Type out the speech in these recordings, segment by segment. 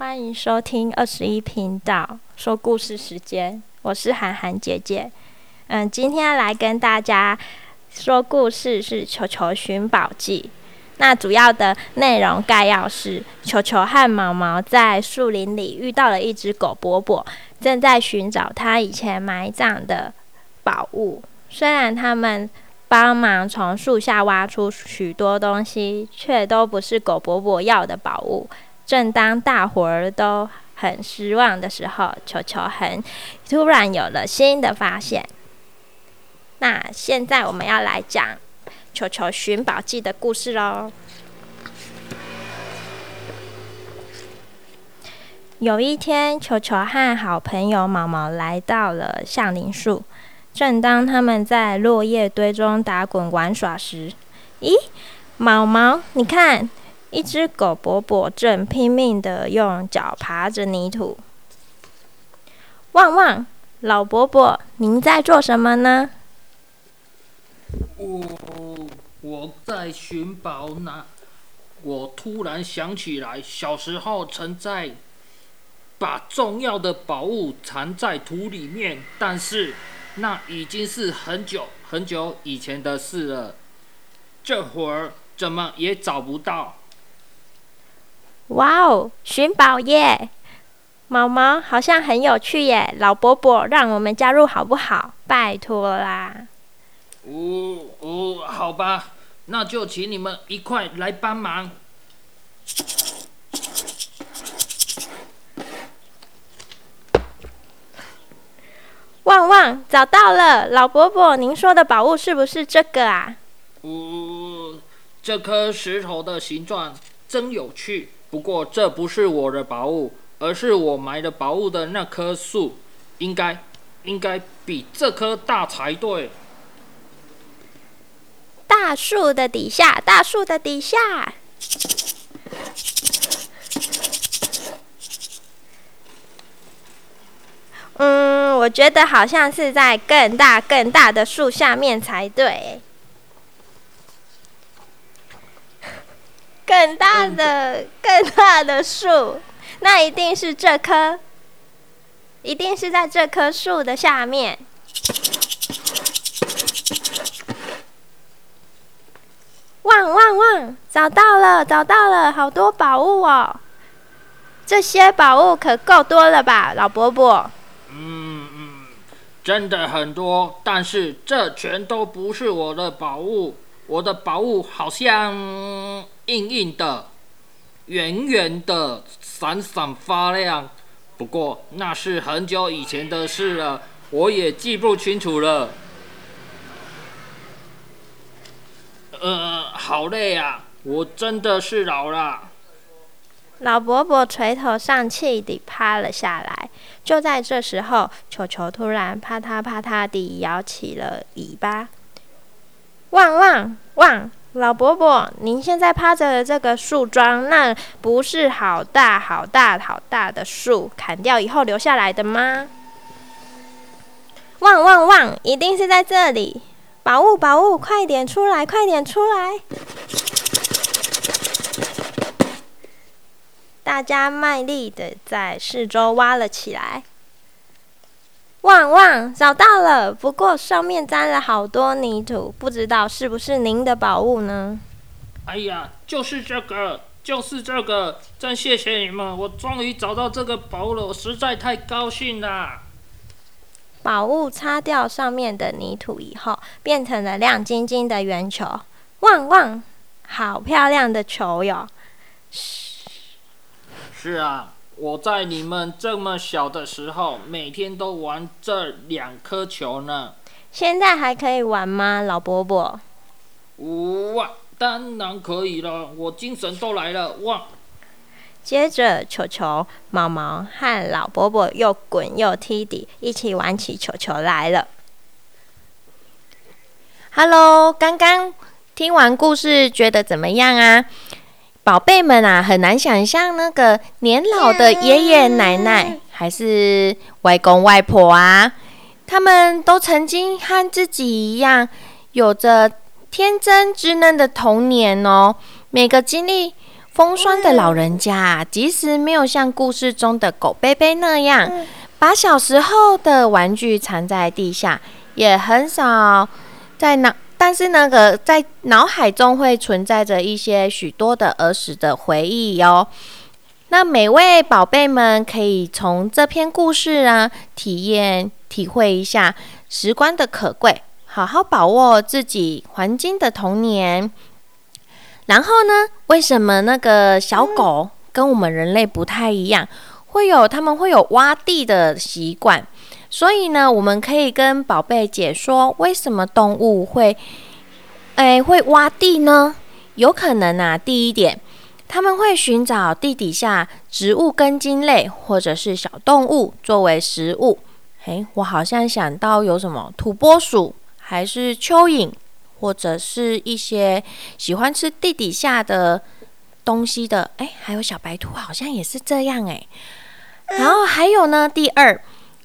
欢迎收听二十一频道说故事时间，我是涵涵姐姐。嗯，今天来跟大家说故事是《球球寻宝记》。那主要的内容概要是：球球和毛毛在树林里遇到了一只狗伯伯，正在寻找他以前埋葬的宝物。虽然他们帮忙从树下挖出许多东西，却都不是狗伯伯要的宝物。正当大伙儿都很失望的时候，球球很突然有了新的发现。那现在我们要来讲《球球寻宝记》的故事喽。有一天，球球和好朋友毛毛来到了橡林树。正当他们在落叶堆中打滚玩耍时，咦，毛毛，你看，一只狗伯伯正拼命的用脚爬着泥土。旺旺，老伯伯，您在做什么呢？我我在寻宝呢。我突然想起来，小时候曾在把重要的宝物藏在土里面，但是。那已经是很久很久以前的事了，这会儿怎么也找不到。哇哦，寻宝耶！毛毛好像很有趣耶，老伯伯，让我们加入好不好？拜托啦！哦哦，好吧，那就请你们一块来帮忙。旺旺找到了，老伯伯，您说的宝物是不是这个啊？哦，这颗石头的形状真有趣。不过这不是我的宝物，而是我埋的宝物的那棵树，应该应该比这棵大才对。大树的底下，大树的底下。嗯，我觉得好像是在更大更大的树下面才对。更大的更大的树，那一定是这棵，一定是在这棵树的下面。汪汪汪，找到了，找到了，好多宝物哦！这些宝物可够多了吧，老伯伯？嗯嗯，真的很多，但是这全都不是我的宝物。我的宝物好像硬硬的、圆圆的、闪闪发亮。不过那是很久以前的事了，我也记不清楚了。呃，好累啊，我真的是老了。老伯伯垂头丧气地趴了下来。就在这时候，球球突然啪嗒啪嗒地摇起了尾巴。旺旺旺！老伯伯，您现在趴着的这个树桩，那不是好大好大好大的树，砍掉以后留下来的吗？旺旺旺！一定是在这里！宝物宝物，快点出来，快点出来！大家卖力的在四周挖了起来。旺旺找到了，不过上面沾了好多泥土，不知道是不是您的宝物呢？哎呀，就是这个，就是这个！真谢谢你们，我终于找到这个宝物了，我实在太高兴了。宝物擦掉上面的泥土以后，变成了亮晶晶的圆球。旺旺，好漂亮的球哟！是啊，我在你们这么小的时候，每天都玩这两颗球呢。现在还可以玩吗，老伯伯？哇，当然可以了，我精神都来了哇！接着，球球、毛毛和老伯伯又滚又踢地，一起玩起球球来了。Hello，刚刚听完故事，觉得怎么样啊？宝贝们啊，很难想象那个年老的爷爷奶奶还是外公外婆啊，他们都曾经和自己一样，有着天真稚嫩的童年哦。每个经历风霜的老人家，即使没有像故事中的狗贝贝那样，把小时候的玩具藏在地下，也很少在脑，但是那个在脑海中会存在着一些许多的儿时的回忆哟。那每位宝贝们可以从这篇故事啊，体验、体会一下时光的可贵，好好把握自己黄金的童年。然后呢，为什么那个小狗跟我们人类不太一样，会有他们会有挖地的习惯？所以呢，我们可以跟宝贝解说，为什么动物会，哎，会挖地呢？有可能啊，第一点。他们会寻找地底下植物根茎类或者是小动物作为食物。诶，我好像想到有什么土拨鼠，还是蚯蚓，或者是一些喜欢吃地底下的东西的。诶，还有小白兔，好像也是这样诶。然后还有呢，第二，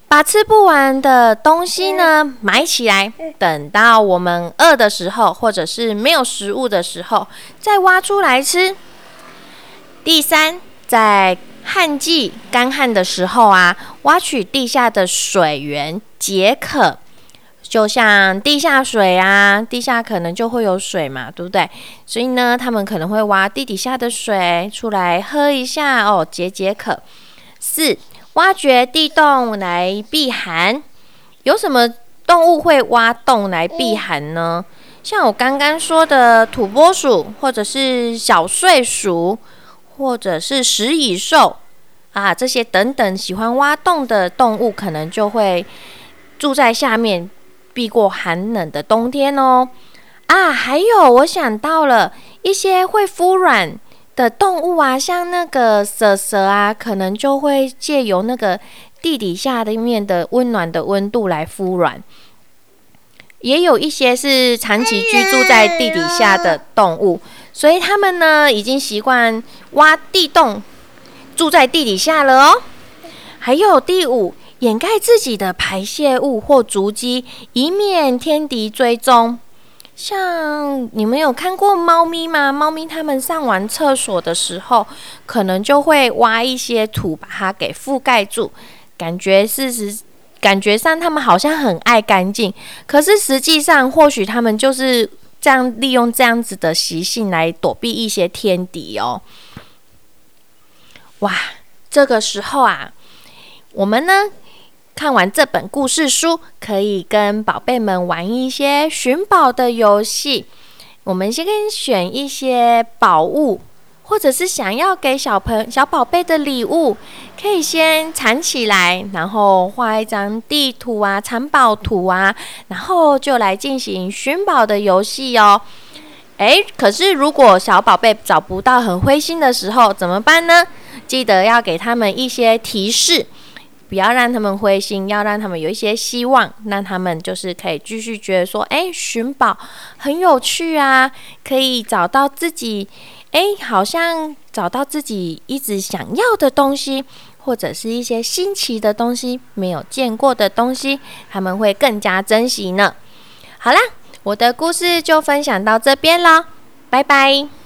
把吃不完的东西呢埋起来，等到我们饿的时候，或者是没有食物的时候，再挖出来吃。第三，在旱季干旱的时候啊，挖取地下的水源解渴，就像地下水啊，地下可能就会有水嘛，对不对？所以呢，他们可能会挖地底下的水出来喝一下哦，解解渴。四，挖掘地洞来避寒。有什么动物会挖洞来避寒呢？像我刚刚说的土拨鼠，或者是小睡鼠。或者是食蚁兽啊，这些等等喜欢挖洞的动物，可能就会住在下面，避过寒冷的冬天哦。啊，还有我想到了一些会孵卵的动物啊，像那个蛇蛇啊，可能就会借由那个地底下的面的温暖的温度来孵卵。也有一些是长期居住在地底下的动物。所以他们呢，已经习惯挖地洞，住在地底下了哦。还有第五，掩盖自己的排泄物或足迹，以免天敌追踪。像你们有看过猫咪吗？猫咪它们上完厕所的时候，可能就会挖一些土把它给覆盖住，感觉事实感觉上它们好像很爱干净，可是实际上或许它们就是。这样利用这样子的习性来躲避一些天敌哦。哇，这个时候啊，我们呢看完这本故事书，可以跟宝贝们玩一些寻宝的游戏。我们先跟选一些宝物。或者是想要给小朋小宝贝的礼物，可以先藏起来，然后画一张地图啊、藏宝图啊，然后就来进行寻宝的游戏哦。诶，可是如果小宝贝找不到、很灰心的时候怎么办呢？记得要给他们一些提示，不要让他们灰心，要让他们有一些希望，让他们就是可以继续觉得说，诶，寻宝很有趣啊，可以找到自己。哎，好像找到自己一直想要的东西，或者是一些新奇的东西，没有见过的东西，他们会更加珍惜呢。好啦，我的故事就分享到这边了，拜拜。